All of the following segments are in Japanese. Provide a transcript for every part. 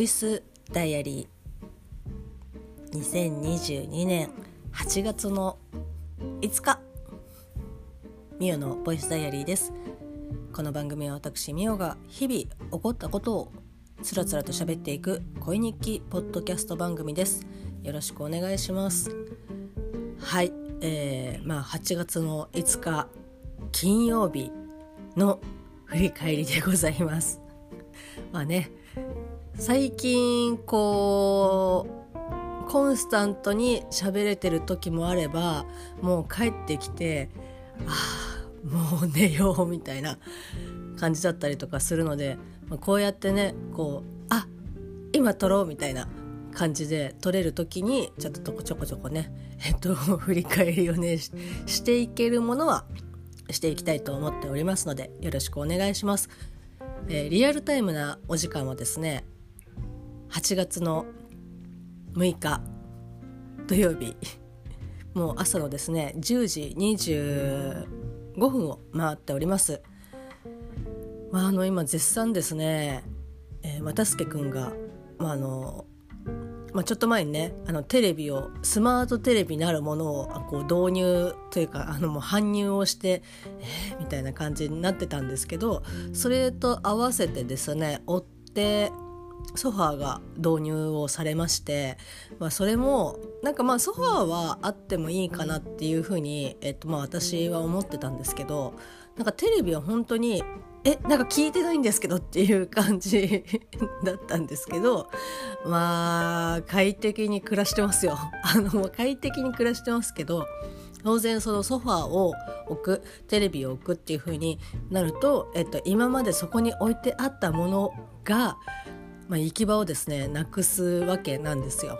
ボイスダイアリー。2022年8月の5日。ミオのボイスダイアリーです。この番組は私ミオが日々起こったことをつらつらと喋っていく恋日記ポッドキャスト番組です。よろしくお願いします。はい、えー、まあ8月の5日金曜日の振り返りでございます。まあね最近こうコンスタントに喋れてる時もあればもう帰ってきてああもう寝ようみたいな感じだったりとかするので、まあ、こうやってねこうあ今撮ろうみたいな感じで撮れる時にちょっとちょこちょこねえっと振り返りをねしていけるものはしていきたいと思っておりますのでよろしくお願いします。えー、リアルタイムなお時間はですね8月の6日土曜日 もう朝のですね10時25分を回っております。まあ、あの今絶賛ですね、えー、又助君が、まあ、あのまあ、ちょっと前にねあのテレビをスマートテレビなるものをこう導入というかあのもう搬入をしてえー、みたいな感じになってたんですけどそれと合わせてですね追ってソファーが導入をされまして、まあ、それもなんかまあソファーはあってもいいかなっていうふうに、えっと、まあ私は思ってたんですけどなんかテレビは本当にえなんか聞いてないんですけどっていう感じ だったんですけどまあ快適に暮らしてますよ。あの快適に暮らしてますけど当然そのソファーを置くテレビを置くっていう風になると、えっと、今までそこに置いてあったものが、まあ、行き場をですねなくすわけなんですよ。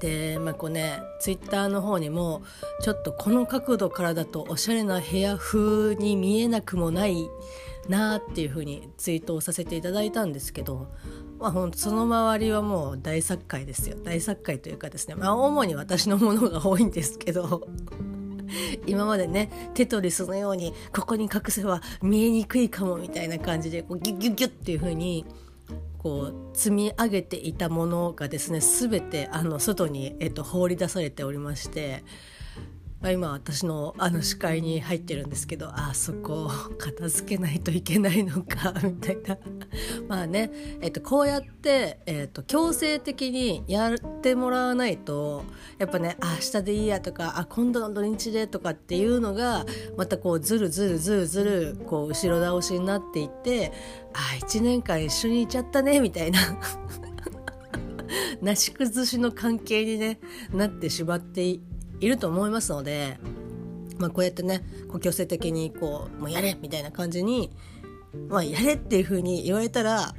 でまあこうねツイッターの方にもちょっとこの角度からだとおしゃれな部屋風に見えなくもないなっていうふうにツイートをさせていただいたんですけど、まあ、ほんその周りはもう大作界ですよ大作界というかですね、まあ、主に私のものが多いんですけど 今までねテトリスのようにここに隠せば見えにくいかもみたいな感じでこうギュッギュッギュッっていうふうにこう積み上げていたものがですね全てあの外に、えっと、放り出されておりましてまあ、今私のあの視界に入ってるんですけどあそこ片付けないといけないのか みたいな。まあね、えっと、こうやって、えっと、強制的にやってもらわないとやっぱねあ明日でいいやとかあ今度の土日でとかっていうのがまたこうずるずるずるずるこう後ろ倒しになっていってあ1年間一緒にいちゃったねみたいな。なし崩しの関係に、ね、なってしまっていいると思いますので、まあ、こうやってねこう強制的にこうもうやれみたいな感じに、まあ、やれっていう風に言われたら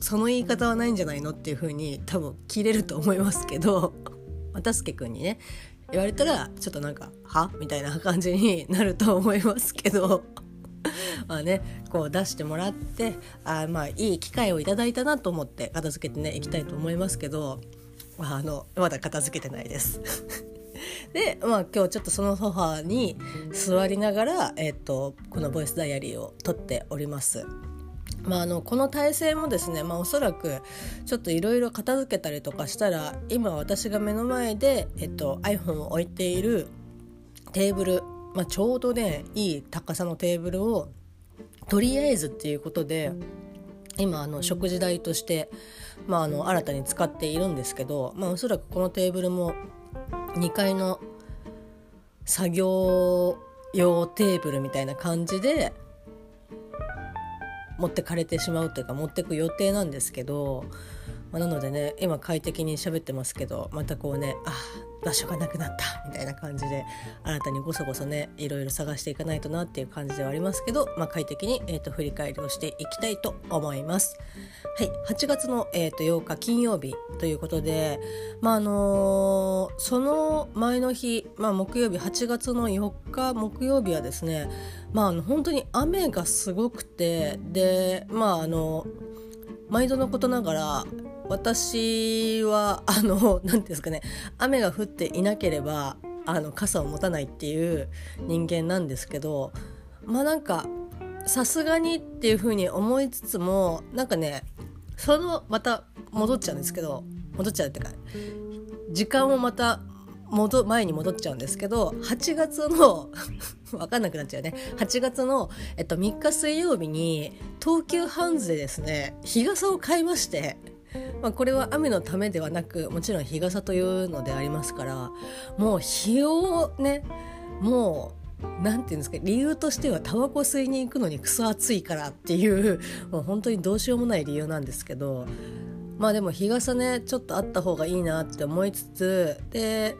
その言い方はないんじゃないのっていう風に多分切れると思いますけど又助君にね言われたらちょっとなんか「は?」みたいな感じに なると思いますけど まあねこう出してもらってあまあいい機会をいただいたなと思って片付けてねいきたいと思いますけど、まあ、あのまだ片付けてないです で、まあ、今日ちょっとそのソファーに座りながら、えっと、このボイスダイアリーを撮っております。まあ、あのこの体勢もですね、まあ、おそらくちょっといろいろ片付けたりとかしたら今私が目の前で、えっと、iPhone を置いているテーブル、まあ、ちょうどねいい高さのテーブルをとりあえずっていうことで今あの食事台として、まあ、あの新たに使っているんですけど、まあ、おそらくこのテーブルも2階の作業用テーブルみたいな感じで持ってかれてしまうというか持ってく予定なんですけど、まあ、なのでね今快適に喋ってますけどまたこうねあ場所がなくなったみたいな感じで新たにごそごそねいろいろ探していかないとなっていう感じではありますけど、まあ、快適に、えーと、振り返りをしていきたいと思います。はい、8月の、えーと、8日金曜日ということで、まああのー、その前の日、まあ、木曜日8月の4日木曜日はですね、まあ、あの本当に雨がすごくてでまああの毎度のことながら私はあの 何んですかね雨が降っていなければあの傘を持たないっていう人間なんですけどまあなんかさすがにっていうふうに思いつつもなんかねそのまた戻っちゃうんですけど戻っちゃうっていうか時間をまた戻前に戻っちゃうんですけど8月の 分かんなくなっちゃうね。8月の、えっと、3日水曜日に東急ハンズでですね日傘を買いまして、まあ、これは雨のためではなくもちろん日傘というのでありますからもう日をねもう何て言うんですか理由としてはタバコ吸いに行くのにクソ暑いからっていうもう本当にどうしようもない理由なんですけどまあでも日傘ねちょっとあった方がいいなって思いつつで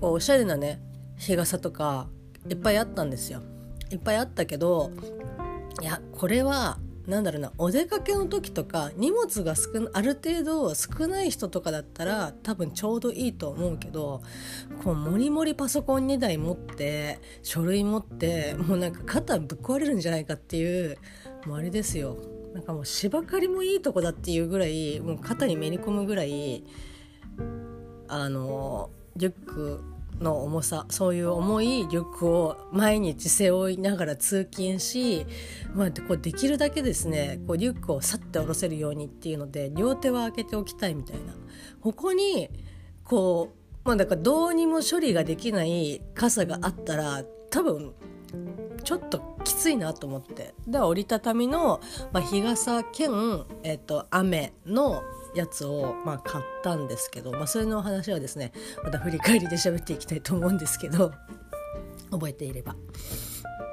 こうおしゃれなね日傘とかいっぱいあったんですよ。いっぱいあったけどいやこれはなんだろうなお出かけの時とか荷物が少ある程度少ない人とかだったら多分ちょうどいいと思うけどこうもりもりパソコン2台持って書類持ってもうなんか肩ぶっ壊れるんじゃないかっていうもうあれですよなんかもう芝刈りもいいとこだっていうぐらいもう肩にめり込むぐらいあのリュックの重さそういう重いリュックを毎日背負いながら通勤し、まあ、こうできるだけですねこうリュックをさって下ろせるようにっていうので両手は開けておきたいみたいな。ここにこうまあだからどうにも処理ができない傘があったら多分ちょっときついなと思ってで折りたたみの、まあ、日傘兼、えっと、雨のやつを、まあ、買ったんですけど、まあ、それのお話はですねまた振り返りで喋っていきたいと思うんですけど覚えていれば。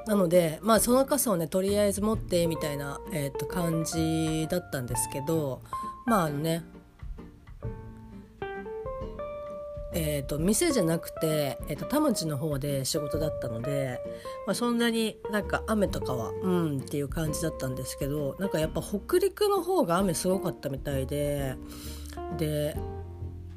なのでまあその傘をねとりあえず持ってみたいな、えー、と感じだったんですけどまああのねえーと、店じゃなくて、えーと、田町の方で仕事だったので、まあ、そんなになんか雨とかはうんっていう感じだったんですけどなんかやっぱ北陸の方が雨すごかったみたいでで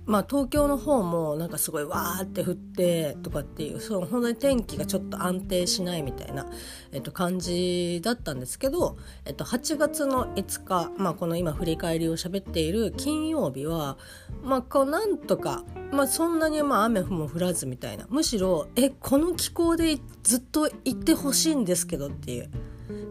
まあ、東京の方もなんかすごいわーって降ってとかっていうその本当に天気がちょっと安定しないみたいな、えっと、感じだったんですけど、えっと、8月の5日、まあ、この今振り返りを喋っている金曜日は、まあ、こうなんとか、まあ、そんなにまあ雨も降らずみたいなむしろえこの気候でずっと行ってほしいんですけどっていう。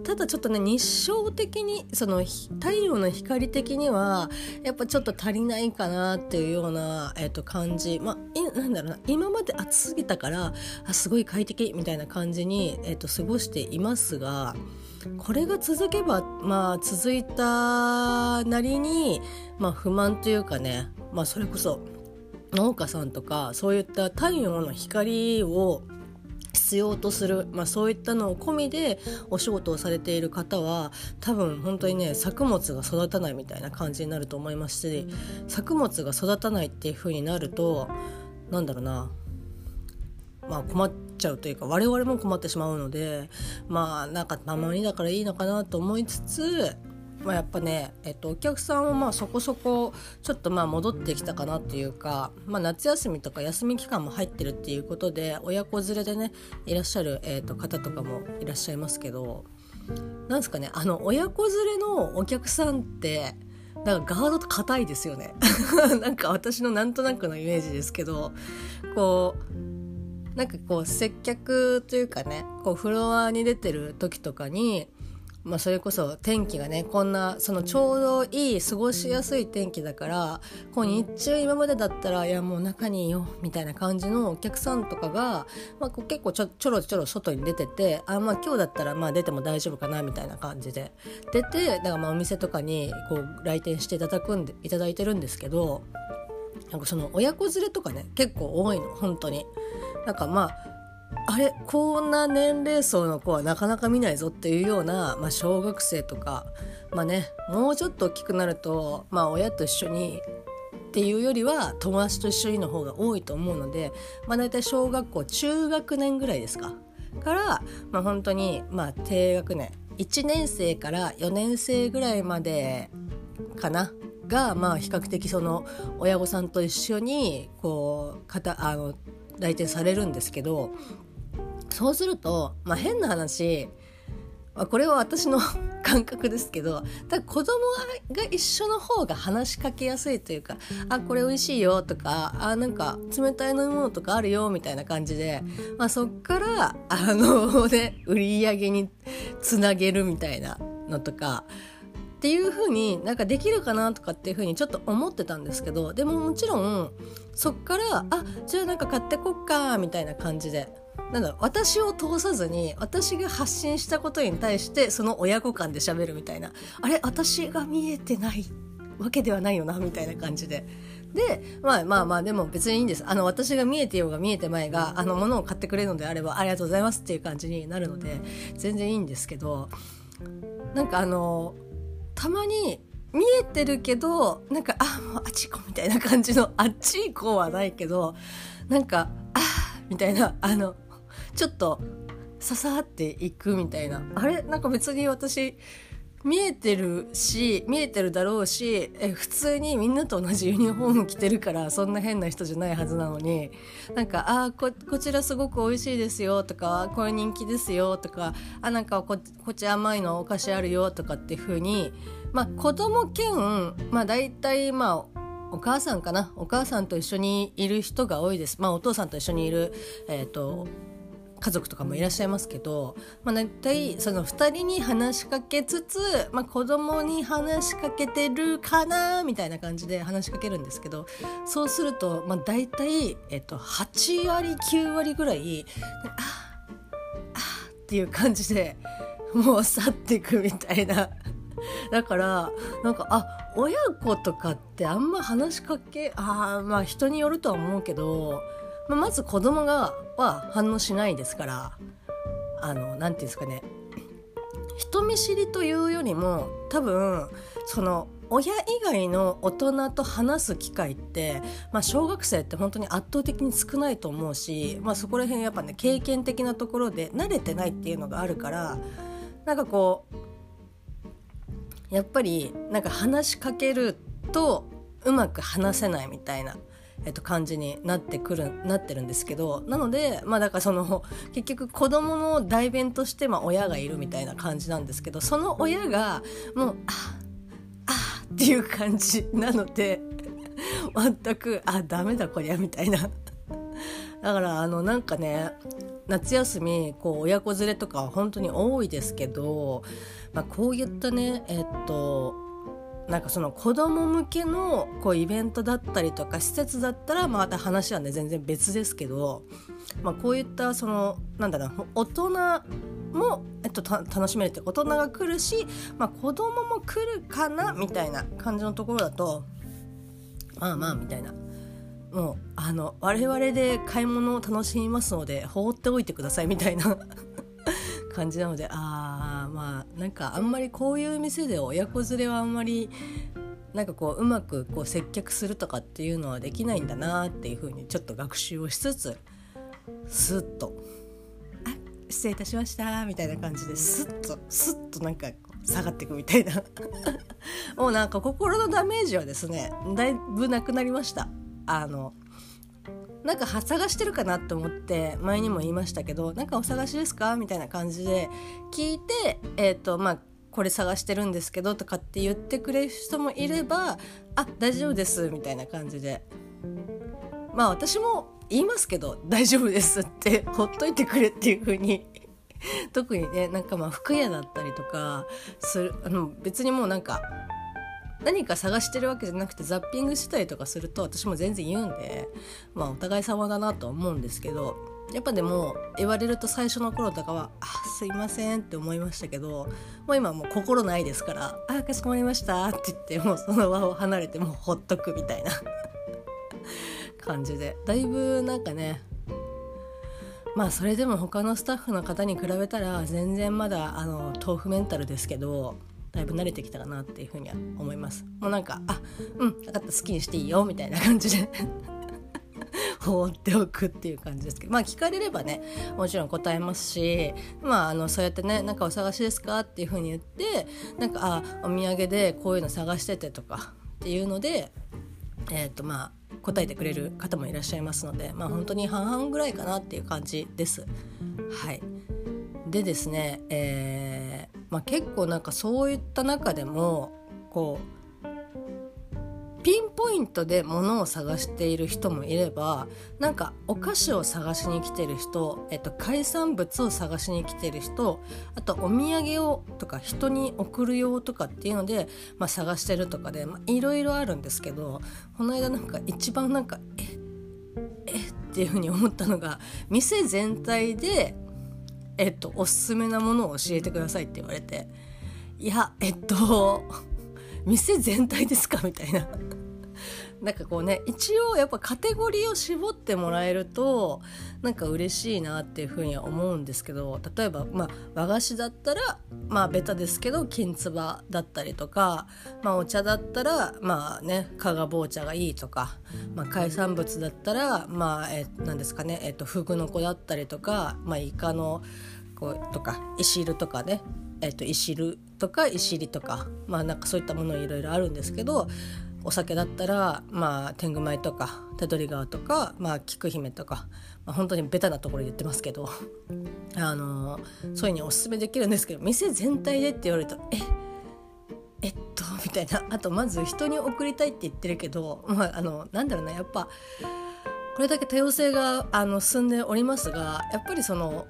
ただちょっとね日照的にその太陽の光的にはやっぱちょっと足りないかなっていうような、えー、と感じ。まあなんだろうな。今まで暑すぎたからあすごい快適みたいな感じに、えー、と過ごしていますがこれが続けばまあ続いたなりに、まあ、不満というかね、まあ、それこそ農家さんとかそういった太陽の光を必要とする、まあ、そういったのを込みでお仕事をされている方は多分本当にね作物が育たないみたいな感じになると思いますし作物が育たないっていう風になるとなんだろうな。まあ困っちゃうというか我々も困ってしまうのでまあなんかたまにだからいいのかなと思いつつまあ、やっぱね、えっと、お客さんはまあそこそこちょっとまあ戻ってきたかなっていうか、まあ、夏休みとか休み期間も入ってるっていうことで親子連れでねいらっしゃる、えっと、方とかもいらっしゃいますけどなんですかねあの親子連れのお客さんってなんかガード硬いですよね。なんか私のなんとなくのイメージですけどこうなんかこう接客というかねこうフロアに出てる時とかにまあ、それこそ天気がねこんなそのちょうどいい過ごしやすい天気だからこう日中今までだったらいやもう中にいよみたいな感じのお客さんとかが、まあ、こう結構ちょちょろちょろ外に出ててあ、まあ、今日だったらまあ出ても大丈夫かなみたいな感じで出てだからまあお店とかにこう来店していただくんでいただいてるんですけどなんかその親子連れとかね結構多いの本当に。なんかまああれこんな年齢層の子はなかなか見ないぞっていうような、まあ、小学生とかまあねもうちょっと大きくなると、まあ、親と一緒にっていうよりは友達と一緒にの方が多いと思うので、まあ、大体小学校中学年ぐらいですか。から、まあ、本当に、まあ、低学年1年生から4年生ぐらいまでかな。が、まあ、比較的その親御さんと一緒にこうかたあの来店されるんですけどそうすると、まあ、変な話まあこれは私の 感覚ですけどだ子供が一緒の方が話しかけやすいというか「あこれ美味しいよ」とか「あなんか冷たい飲み物とかあるよ」みたいな感じで、まあ、そっからあのね売り上げにつなげるみたいなのとかっていう風になんかできるかなとかっていう風にちょっと思ってたんですけどでももちろんそっからあじゃあなんか買ってこっかみたいな感じでなんだ私を通さずに私が発信したことに対してその親子間で喋るみたいなあれ私が見えてないわけではないよなみたいな感じで。でまあまあまあでも別にいいんですあの私が見えてようが見えてまいがあの物を買ってくれるのであればありがとうございますっていう感じになるので全然いいんですけどなんかあのたまに見えてるけどなんかあもうあっち行こうみたいな感じの あっち行こうはないけどなんかあみたいなあのちょっとささっていくみたいな。あれ？なんか別に私見えてるし見えてるだろうしえ普通にみんなと同じユニフォーム着てるからそんな変な人じゃないはずなのになんか「あここちらすごく美味しいですよ」とか「これ人気ですよ」とか「あなんかこっち甘いのお菓子あるよ」とかっていう風にまあ子供兼まあ大体まあお母さんかなお母さんと一緒にいる人が多いです。まあお父さんと一緒にいるえっ、ー、と家族とかもいらっしゃいますけど、まあ、大体その2人に話しかけつつ、まあ、子供に話しかけてるかなみたいな感じで話しかけるんですけどそうすると、まあ、大体、えっと、8割9割ぐらい「ああっていう感じでもう去っていくみたいな。だからなんかあ親子とかってあんま話しかけあまあ人によるとは思うけどまあ、まず子供がは反応しないですからあの何て言うんですかね。人見知りというよりも多分その親以外の大人と話す機会って、まあ、小学生って本当に圧倒的に少ないと思うし、まあ、そこら辺やっぱね経験的なところで慣れてないっていうのがあるからなんかこうやっぱりなんか話しかけるとうまく話せないみたいな。えっと、感じになってくるなってるんですけどなのでまあだからその結局子供の代弁としてまあ親がいるみたいな感じなんですけどその親がもうああっていう感じなので全くあダメだこりゃみたいな。だからあのなんかね夏休みこう親子連れとか本当に多いですけど、まあ、こういったねえっとなんかその子供向けのこうイベントだったりとか施設だったらまた話はね全然別ですけど、まあ、こういったそのなんだろう大人も、えっと、楽しめるって大人が来るし、まあ、子供も来るかなみたいな感じのところだとまあまあみたいな。もうあの我々で買い物を楽しみますので放っておいてくださいみたいな。感じなのでああまあなんかあんまりこういう店で親子連れはあんまりなんかこううまくこう接客するとかっていうのはできないんだなっていうふうにちょっと学習をしつつスッと「あ失礼いたしました」みたいな感じでスッとスッとなんか下がっていくみたいな。もうなんか心のダメージはですねだいぶなくなりました。あのなんか探してるかなって思って前にも言いましたけど「なんかお探しですか?」みたいな感じで聞いてえっ、ー、とまあこれ探してるんですけどとかって言ってくれる人もいれば「あ大丈夫です」みたいな感じでまあ私も言いますけど「大丈夫です」ってほっといてくれっていう風に 特にねなんかまあ服屋だったりとかするあの別にもうなんか何か探してるわけじゃなくてザッピングしたりとかすると私も全然言うんでまあお互い様だなと思うんですけどやっぱでも言われると最初の頃とかは「あすいません」って思いましたけどもう今もう心ないですから「あかしこまりました」って言ってもうその場を離れてもうほっとくみたいな 感じで。だいぶなんかねまあそれでも他のスタッフの方に比べたら全然まだあの豆腐メンタルですけどだいぶ慣れてきたかなっていうふうには思いますもうなんかあうん分かった好きにしていいよみたいな感じで 放っておくっていう感じですけどまあ聞かれればねもちろん答えますしまああのそうやってね「なんかお探しですか?」っていうふうに言ってなんかあお土産でこういうの探しててとかっていうのでえっ、ー、とまあ答えてくれる方もいらっしゃいますのでまあ本当に半々ぐらいかなっていう感じです。はいでですね、えまあ、結構なんかそういった中でもこうピンポイントで物を探している人もいればなんかお菓子を探しに来てる人、えっと、海産物を探しに来てる人あとお土産をとか人に送るよとかっていうので、まあ、探してるとかでいろいろあるんですけどこの間なんか一番なんかええっていうふうに思ったのが店全体で、えっと、おすすめなものを教えてくださいって言われていやえっと 店全体ですか？みたいな。なんかこうね一応やっぱカテゴリーを絞ってもらえるとなんか嬉しいなっていうふうには思うんですけど例えば、まあ、和菓子だったらまあベタですけど金つばだったりとか、まあ、お茶だったらまあね加賀棒茶がいいとか、まあ、海産物だったらまあえなんですかね、えっと、フグの子だったりとか、まあ、イカのこうとか石るとかねえっと、石るとか石りとかまあなんかそういったものいろいろあるんですけどお酒だったらまあ天狗米とか手取り川とかまあ菊姫とか、まあ、本当にベタなところ言ってますけどあのそういうふうにおすすめできるんですけど店全体でって言われるとええっとみたいな。あとまず人に送りたいって言ってるけど、まあ、あのなんだろうなやっぱこれだけ多様性があの進んでおりますがやっぱりその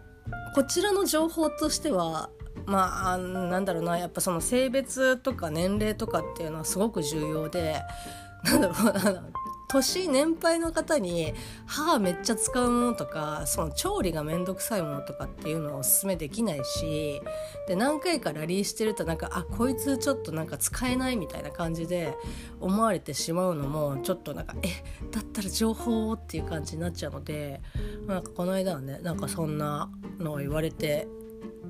こちらの情報としてはまあなんだろうなやっぱその性別とか年齢とかっていうのはすごく重要で なんだろう年年配の方に歯めっちゃ使うものとかその調理がめんどくさいものとかっていうのをおすすめできないしで何回かラリーしてるとなんかあこいつちょっとなんか使えないみたいな感じで思われてしまうのもちょっとなんかえだったら情報っていう感じになっちゃうのでなんかこの間はねなんかそんなのを言われて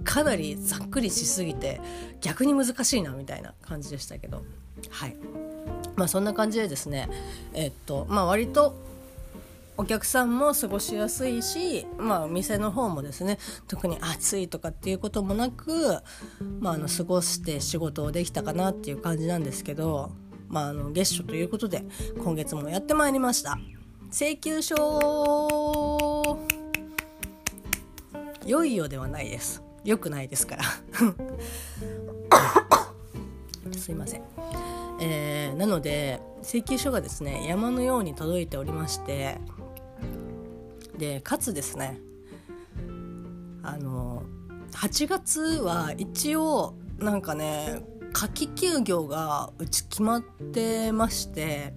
かなりざっくりしすぎて逆に難しいなみたいな感じでしたけど。はい。まあそんな感じでですねえっとまあ割とお客さんも過ごしやすいし、まあ、お店の方もですね特に暑いとかっていうこともなく、まあ、あの過ごして仕事をできたかなっていう感じなんですけど、まあ、あの月初ということで今月もやってまいりました。請求書良いよではないです。良くないですから。すいません、えー、なので請求書がですね山のように届いておりましてでかつですねあの8月は一応なんかね夏季休業がうち決まってまして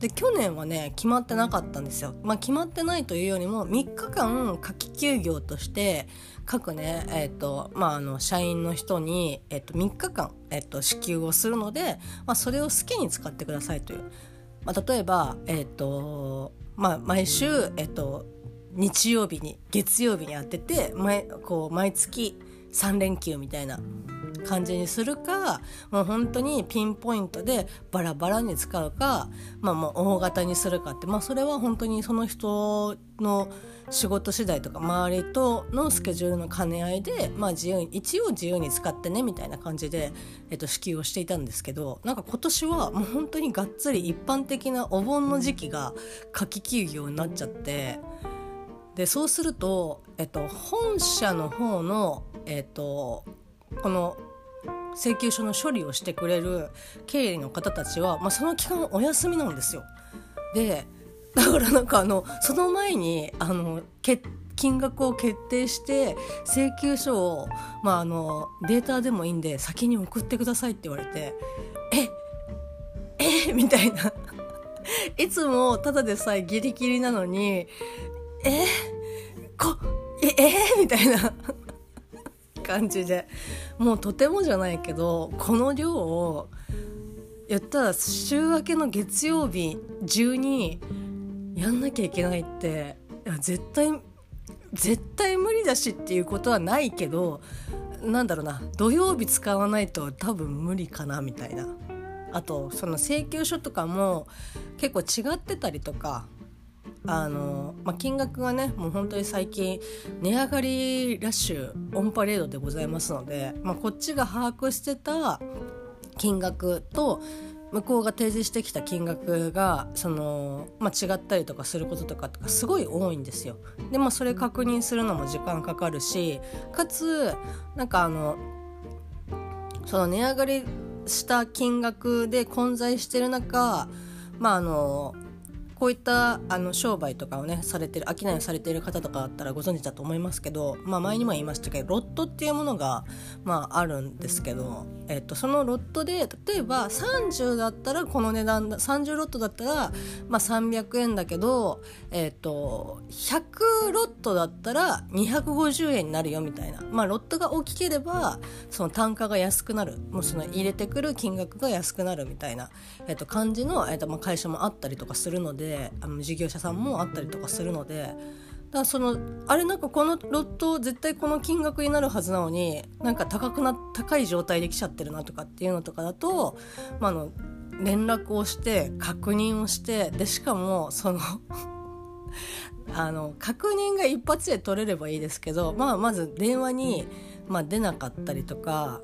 で去年はね決まってなかったんですよ。まあ、決まってないというよりも3日間夏季休業として各ね、えーとまあ、あの社員の人に、えー、と3日間、えー、と支給をするので、まあ、それを好きに使ってくださいという。まあ、例えば、えーとまあ、毎週、えー、と日曜日に月曜日に当てて毎こう毎月3連休みたいな感じにするかもう本当にピンポイントでバラバラに使うか、まあ、もう大型にするかって、まあ、それは本当にその人の仕事次第とか周りとのスケジュールの兼ね合いで、まあ、自由一応自由に使ってねみたいな感じで、えっと、支給をしていたんですけどなんか今年はもう本当にがっつり一般的なお盆の時期が夏季休業になっちゃって。でそうすると、えっと、本社の方の、えっと、この請求書の処理をしてくれる経理の方たちは、まあ、その期間お休みなんですよ。でだからなんかあのその前にあの金額を決定して請求書を、まあ、あのデータでもいいんで先に送ってくださいって言われてええみたいな いつもただでさえギリギリなのにえこええみたいな感じで。もうとてもじゃないけどこの量を言ったら週明けの月曜日中にやんなきゃいけないっていや絶対絶対無理だしっていうことはないけどなんだろうな土曜日使わないと多分無理かなみたいな。あとその請求書とかも結構違ってたりとかあの、まあ、金額がねもう本当に最近値上がりラッシュオンパレードでございますので、まあ、こっちが把握してた金額と向こうが提示してきた金額がその、まあ、違ったりとかすることとかとかすごい多いんですよ。でまあそれ確認するのも時間かかるしかつなんかあのその値上がりした金額で混在してる中まああのこういったあの商売とかをねされてる商いをされている方とかだったらご存知だと思いますけど、まあ、前にも言いましたけどロットっていうものが、まあ、あるんですけど、えっと、そのロットで例えば30だったらこの値段だ30ロットだったら、まあ、300円だけど、えっと、100ロットだったら250円になるよみたいな、まあ、ロットが大きければその単価が安くなるもうその入れてくる金額が安くなるみたいな、えっと、感じの、えっとまあ、会社もあったりとかするので。であの事業者さんもあったりとかするのでだからそのあれなんかこのロット絶対この金額になるはずなのになんか高くな高い状態で来ちゃってるなとかっていうのとかだと、まあ、の連絡をして確認をしてでしかもその あの確認が一発で取れればいいですけど、まあ、まず電話に、まあ、出なかったりとか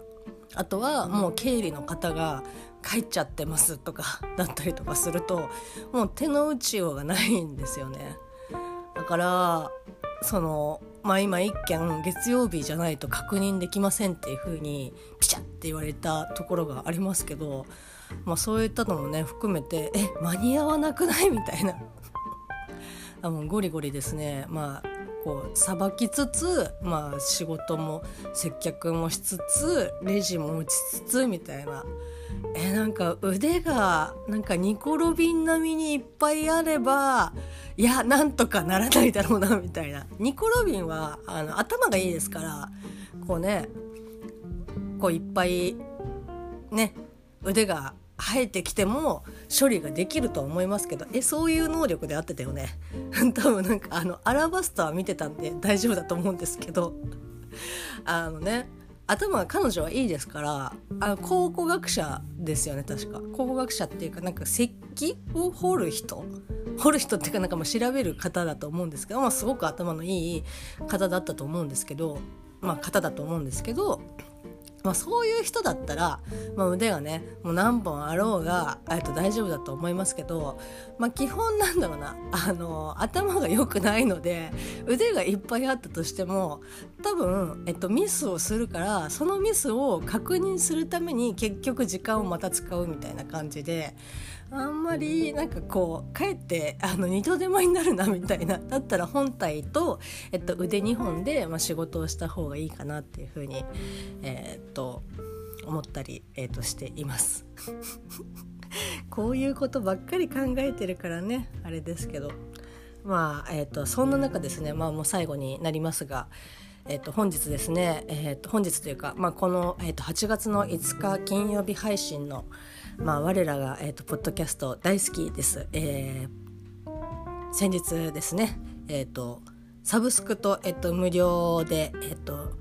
あとはもう経理の方が帰っちゃってますとか だったりとかするともう手の打ちようがないんですよね。だからそのまあ今一件月曜日じゃないと確認できませんっていう風にピチャって言われたところがありますけど、まあ、そういったのもね含めてえ間に合わなくないみたいな。あのゴリゴリですね。まあこうさばきつつ、まあ、仕事も接客もしつつレジも打ちつつみたいな。えなんか腕がなんかニコロビン並みにいっぱいあればいやなんとかならないだろうなみたいな。ニコロビンはあの頭がいいですからこうねこういっぱいね腕が生えてきても処理ができると思いますけどえそういう能力であってたよね。多分なんかあのアラバスター見てたんで大丈夫だと思うんですけど。あのね頭は彼女はいいですからあの考古学者ですよね確か。考古学者っていうかなんか石器を掘る人掘る人っていうかなんかもう調べる方だと思うんですけど、まあ、すごく頭のいい方だったと思うんですけどまあ方だと思うんですけどまあ、そういう人だったら、まあ、腕がねもう何本あろうがと大丈夫だと思いますけど、まあ、基本なんだろうな。あの頭が良くないので腕がいっぱいあったとしても多分、えっと、ミスをするからそのミスを確認するために結局時間をまた使うみたいな感じであんまりなんかこうかえってあの二度手間になるなみたいなだったら本体と、えっと、腕2本で、まあ、仕事をした方がいいかなっていうふうに、えー、っと思ったり、えー、っとしています。こういうことばっかり考えてるからねあれですけどまあえーと、そんな中ですね、まあ、もう最後になりますが、えーと、本日ですね、えーと、本日というか、まあ、この、えー、と8月の5日金曜日配信の「まあ、我らが、えーと、ポッドキャスト大好きです。えー、先日ですね、えーと、サブスクと,、えーと、無料で、えー、と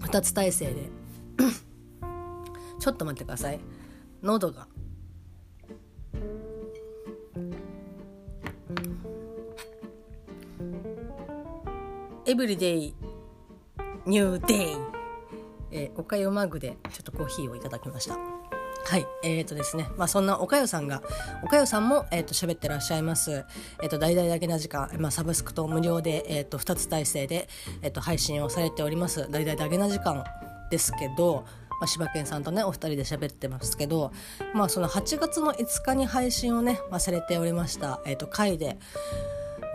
2つ体制でちょっと待ってください喉が。エブリデイニューデイ、えー、おかよマグでちょっとコーヒーをいただきました。はいえーとですねまあ、そんなおかよさんがおかよさんも、えーと、喋ってらっしゃいます、えーと、大々だけな時間、まあ、サブスクと無料で、えーと、2つ体制で、えー、と配信をされております。大々だけな時間ですけど、まあ、柴犬さんとねお二人で喋ってますけど、まあ、その8月の5日に配信をね、まあ、されておりました、えー、と回で、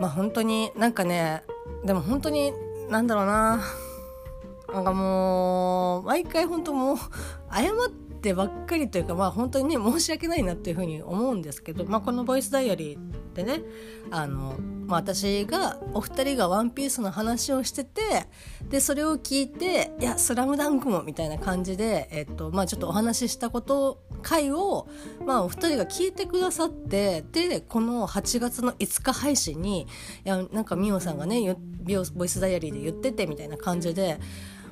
まあ、本当になんかねでも本当になんだろうななんかもう毎回本当もう謝っててばっかりというかまあ本当にね申し訳ないなっていうふうに思うんですけど、まあ、この「ボイスダイアリー」でねあの、まあ、私がお二人が「ワンピースの話をしててでそれを聞いて「いやスラムダンクも」みたいな感じで、えっとまあ、ちょっとお話ししたこと回を、まあ、お二人が聞いてくださってでこの8月の5日配信にいやなんか美桜さんがねボイスダイアリーで言っててみたいな感じで。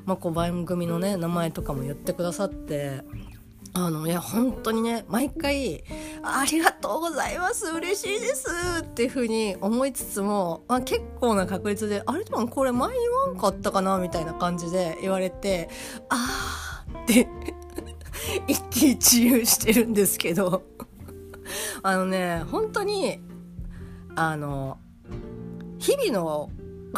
まあ、こう番組のね名前とかも言ってくださってあのいや本当にね毎回「ありがとうございます嬉しいです」っていうふうに思いつつも、まあ、結構な確率で「あれでもこれ前言わんかったかな」みたいな感じで言われて「あー」って一喜一憂してるんですけど。あのね本当にあの日々の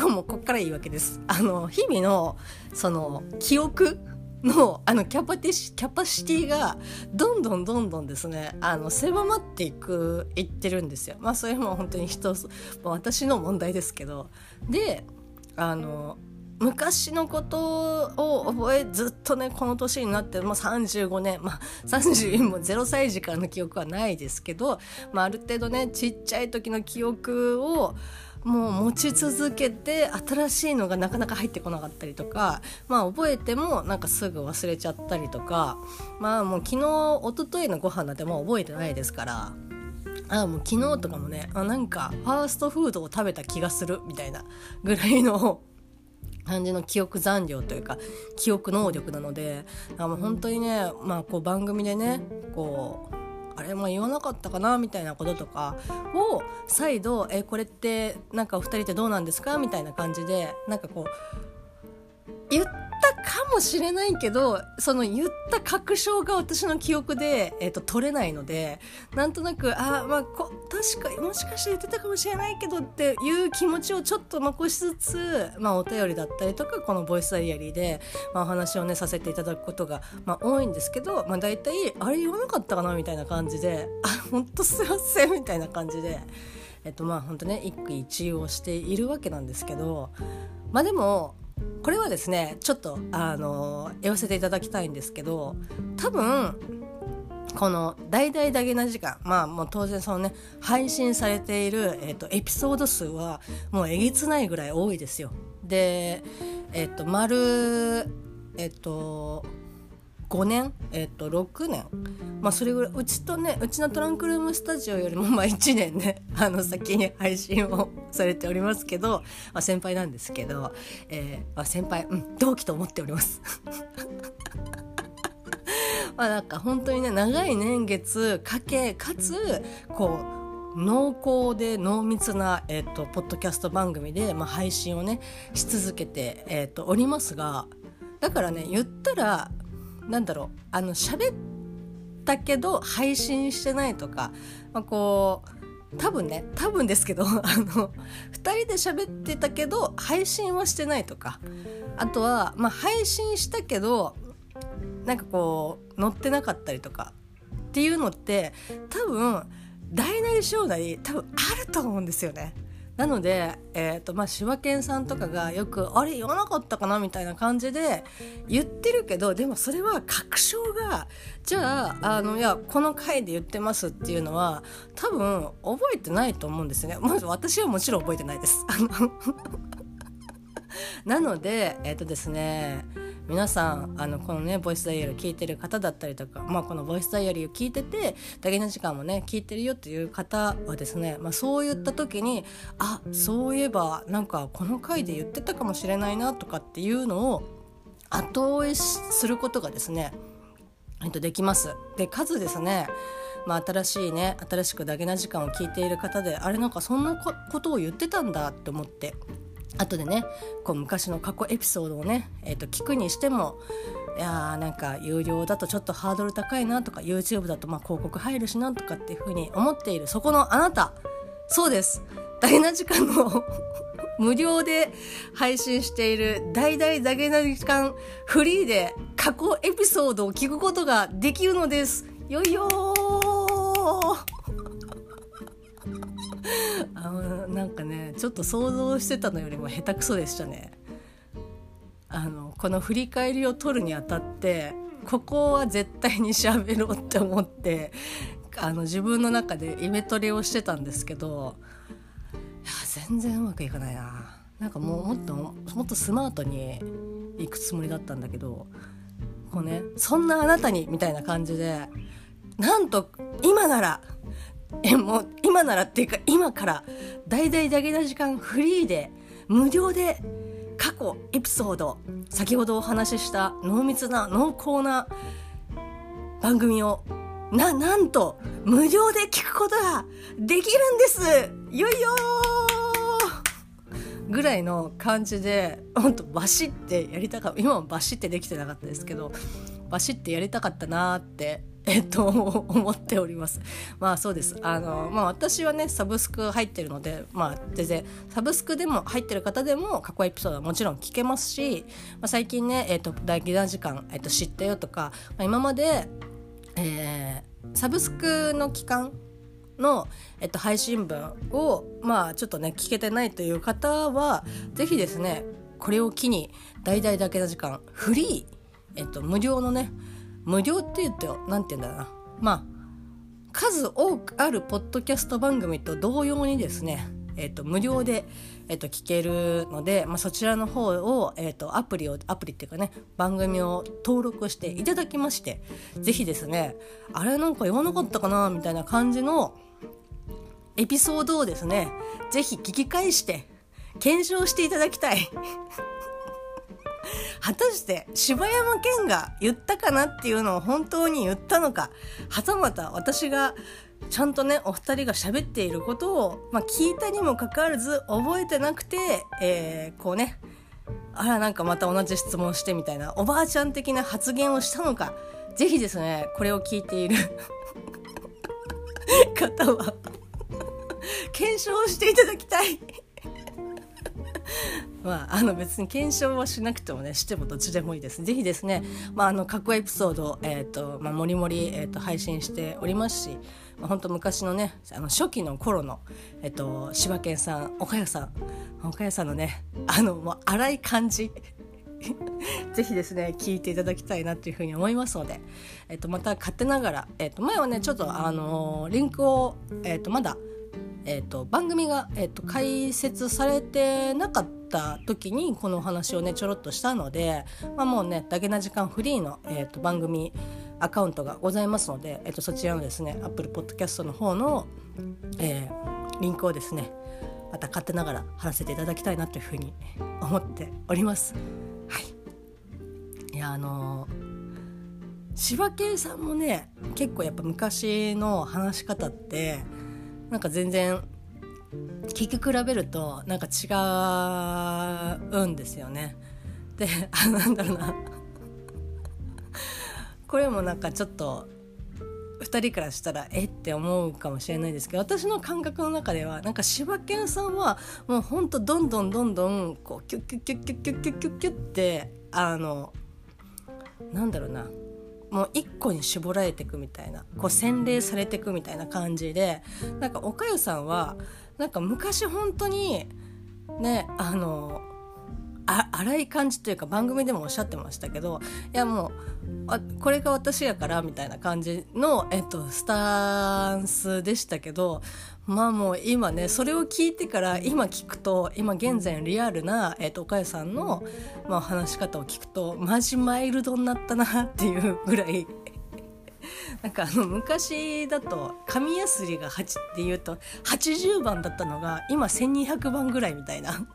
もうこっからいいわけです。あの日々のその記憶のあのキャパティキャパシティがどんどんどんどんですねあの狭まっていくいってるんですよ。まあそれも本当に人私の問題ですけどであの昔のことを覚えずっとねこの年になってもう35年まあ30も0歳時からの記憶はないですけど、まあ、ある程度ねちっちゃい時の記憶をもう持ち続けて新しいのがなかなか入ってこなかったりとかまあ覚えてもなんかすぐ忘れちゃったりとかまあもう昨日一昨日のご飯なんてもう覚えてないですからあもう昨日とかもねあなんかファーストフードを食べた気がするみたいなぐらいの 感じの記憶残量というか記憶能力なのでもう本当にね、まあ、こう番組でねこうあれも言わなかったかなみたいなこととかを再度「えこれってなんかお二人ってどうなんですか?」みたいな感じでなんかこう言ってかもしれないけどその言った確証が私の記憶で、えーと、取れないのでなんとなくあまあこ確かもしかして言ってたかもしれないけどっていう気持ちをちょっと残しつつ、まあ、お便りだったりとかこのボイスダイアリーで、まあ、お話をねさせていただくことが、まあ、多いんですけど、まあ、大体あれ言わなかったかなみたいな感じであ本当すいませんみたいな感じで。えっとまあ本当ね一句一憂をしているわけなんですけどまあでもこれはですねちょっとあの言わせていただきたいんですけど多分この「大々だけな時間」まあもう当然そのね配信されている、えーと、エピソード数はもうえげつないぐらい多いですよ。でえっ、ー、と丸えっ、ー、と5年？えっ、と6年。まあそれぐらい。うちとねうちのトランクルームスタジオよりもまあ1年ね あの先に配信をされておりますけど、まあ、先輩なんですけど、えーまあ、先輩、うん、同期と思っております。まあなんか本当にね長い年月かけかつこう濃厚で濃密な、えーと、ポッドキャスト番組で、まあ、配信をねし続けて、えーとおりますがだからね言ったらなんだろうあの喋ったけど配信してないとか、まあ、こう多分ね多分ですけど あの2人で喋ってたけど配信はしてないとかあとは、まあ、配信したけどなんかこう載ってなかったりとかっていうのって多分大なり小なり多分あると思うんですよね。なので、えーとまあ、柴犬さんとかがよく「あれ言わなかったかな?」みたいな感じで言ってるけどでもそれは確証がじゃああのいやこの回で言ってますっていうのは多分覚えてないと思うんですよね。まず私はもちろん覚えてないです。なのでえっ、ー、とですね皆さんあのこのねボイスダイヤル聞いてる方だったりとか、まあ、このボイスダイヤルを聞いててだけの時間もね聞いてるよっていう方はですね、まあ、そういった時にあそういえばなんかこの回で言ってたかもしれないなとかっていうのを後追いすることがですね、えっと、できます。で数ですねまあ、新しいね新しくダゲな時間を聞いている方であれなんかそんなことを言ってたんだって思って後でねこう昔の過去エピソードをね、えー、と聞くにしてもいやーなんか有料だとちょっとハードル高いなとか YouTube だとまあ広告入るしなとかっていうふうに思っているそこのあなた。そうです。大な時間の 無料で配信している大々だけな時間フリーで過去エピソードを聞くことができるのです。よいよー。あのなんかねちょっと想像してたのよりも下手くそでしたね。あのこの振り返りを取るにあたってここは絶対に喋ろうって思ってあの自分の中でイメトレをしてたんですけどいや全然うまくいかないな。なんかもうもっともっとスマートにいくつもりだったんだけどこうねそんなあなたにみたいな感じでなんと今ならえもう今ならっていうか今から大々だけな時間フリーで無料で過去エピソード先ほどお話しした濃密な濃厚な番組をななんと無料で聞くことができるんです。よいよぐらいの感じでほんとバシッてやりたかった今もバシッてできてなかったですけどバシッてやりたかったなってえっと、思っております。まあそうです。あの、まあ私はね、サブスク入ってるので、まあ全然、サブスクでも入ってる方でも過去エピソードはもちろん聞けますし、まあ、最近ね、えっと、大義団時間、えっと、知ったよとか、まあ、今まで、えー、サブスクの期間の、えっと、配信分を、まあちょっとね、聞けてないという方は、ぜひですね、これを機に、大々だけの時間、フリー、えっと、無料のね、無料って言うと何て言うんだろうな。まあ数多くあるポッドキャスト番組と同様にですね、えーと、無料で、えーと、聞けるので、まあ、そちらの方を、えーと、アプリをアプリっていうかね番組を登録していただきまして是非ですねあれなんか言わなかったかなみたいな感じのエピソードをですね是非聞き返して検証していただきたい。果たして柴山健が言ったかなっていうのを本当に言ったのか。はたまた私がちゃんとねお二人が喋っていることを、まあ、聞いたにもかかわらず覚えてなくて、えー、こうねあらなんかまた同じ質問してみたいなおばあちゃん的な発言をしたのか。是非ですねこれを聞いている方は検証していただきたい。まあ、あの別に検証はしなくてもねしてもどっちでもいいです。ぜひですね、まあ、あの過去エピソード、えーとまあ、もりもり、えーと、配信しておりますし、まあ、本当昔のねあの初期の頃の、えーと、柴犬さん岡谷さん岡谷さんのねあのもう荒い感じ ぜひですね聞いていただきたいなというふうに思いますので、えー、とまた勝手ながら、えー、と前はねちょっとあのー、リンクを、えー、とまだえーと、番組が、えーと、開設されてなかった時にこのお話をねちょろっとしたので、まあ、もうね「だけな時間フリーの」えーと、番組アカウントがございますので、えー、とそちらのですね Apple Podcast の方の、えー、リンクをですねまた勝手ながら貼らせていただきたいなというふうに思っております。はい、いやあのー、柴犬さんもね結構やっぱ昔の話し方ってなんか全然聞き比べるとなんか違うんですよね。であなんだろうなこれもなんかちょっと2人からしたらえって思うかもしれないですけど私の感覚の中ではなんか柴犬さんはもうほんとどんどんどんどんこうキュッキュッキュッキュッキュッキュッキュッキュッってあのなんだろうなもう一個に絞られていくみたいなこう洗礼されていくみたいな感じでなんかおかゆさんはなんか昔本当にねあの荒い感じというか番組でもおっしゃってましたけどいやもうあこれが私やからみたいな感じの、えっと、スタンスでしたけどまあもう今ねそれを聞いてから今聞くと今現在リアルな、えっと、岡谷さんの、まあ、話し方を聞くとマジマイルドになったなっていうぐらい なんかあの昔だと紙やすりが8っていうと80番だったのが今1200番ぐらいみたいな。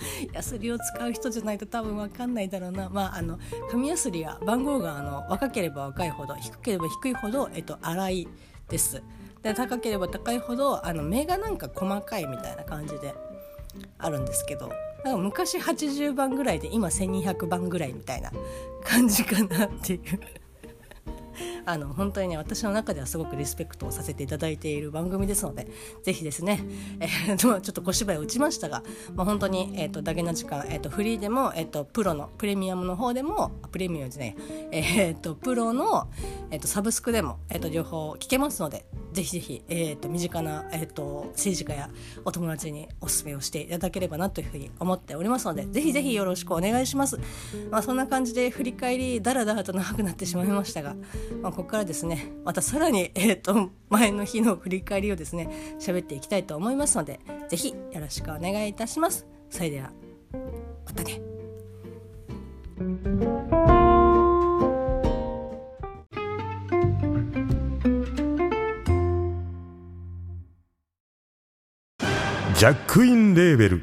ヤスリを使う人じゃないと多分分かんないだろうな。まああの紙やすりは番号があの若ければ若いほど低ければ低いほど、えっと、粗いです。で高ければ高いほどあの目がなんか細かいみたいな感じであるんですけど。なんか昔80番ぐらいで今1200番ぐらいみたいな感じかなっていう。あの本当にね私の中ではすごくリスペクトをさせていただいている番組ですのでぜひですね、えー、ちょっと小芝居を打ちましたが、まあ、本当に、えーと、ダゲな時間、えーと、フリーでも、えーと、プロのプレミアムの方でもプレミアムですね、えー、とプロの、えー、とサブスクでも、えー、と両方聞けますのでぜひぜひ、えー、と身近な、えー、と政治家やお友達にお勧めをしていただければなというふうに思っておりますのでぜひぜひよろしくお願いします。まあ、そんな感じで振り返りだらだらと長くなってしまいましたが、まあここからですねまたさらに、えーと、前の日の振り返りをですね喋っていきたいと思いますので是非よろしくお願いいたします。それではまたね。ジャックインレーベル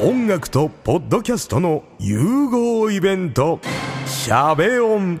音楽とポッドキャストの融合イベント「シャベオン」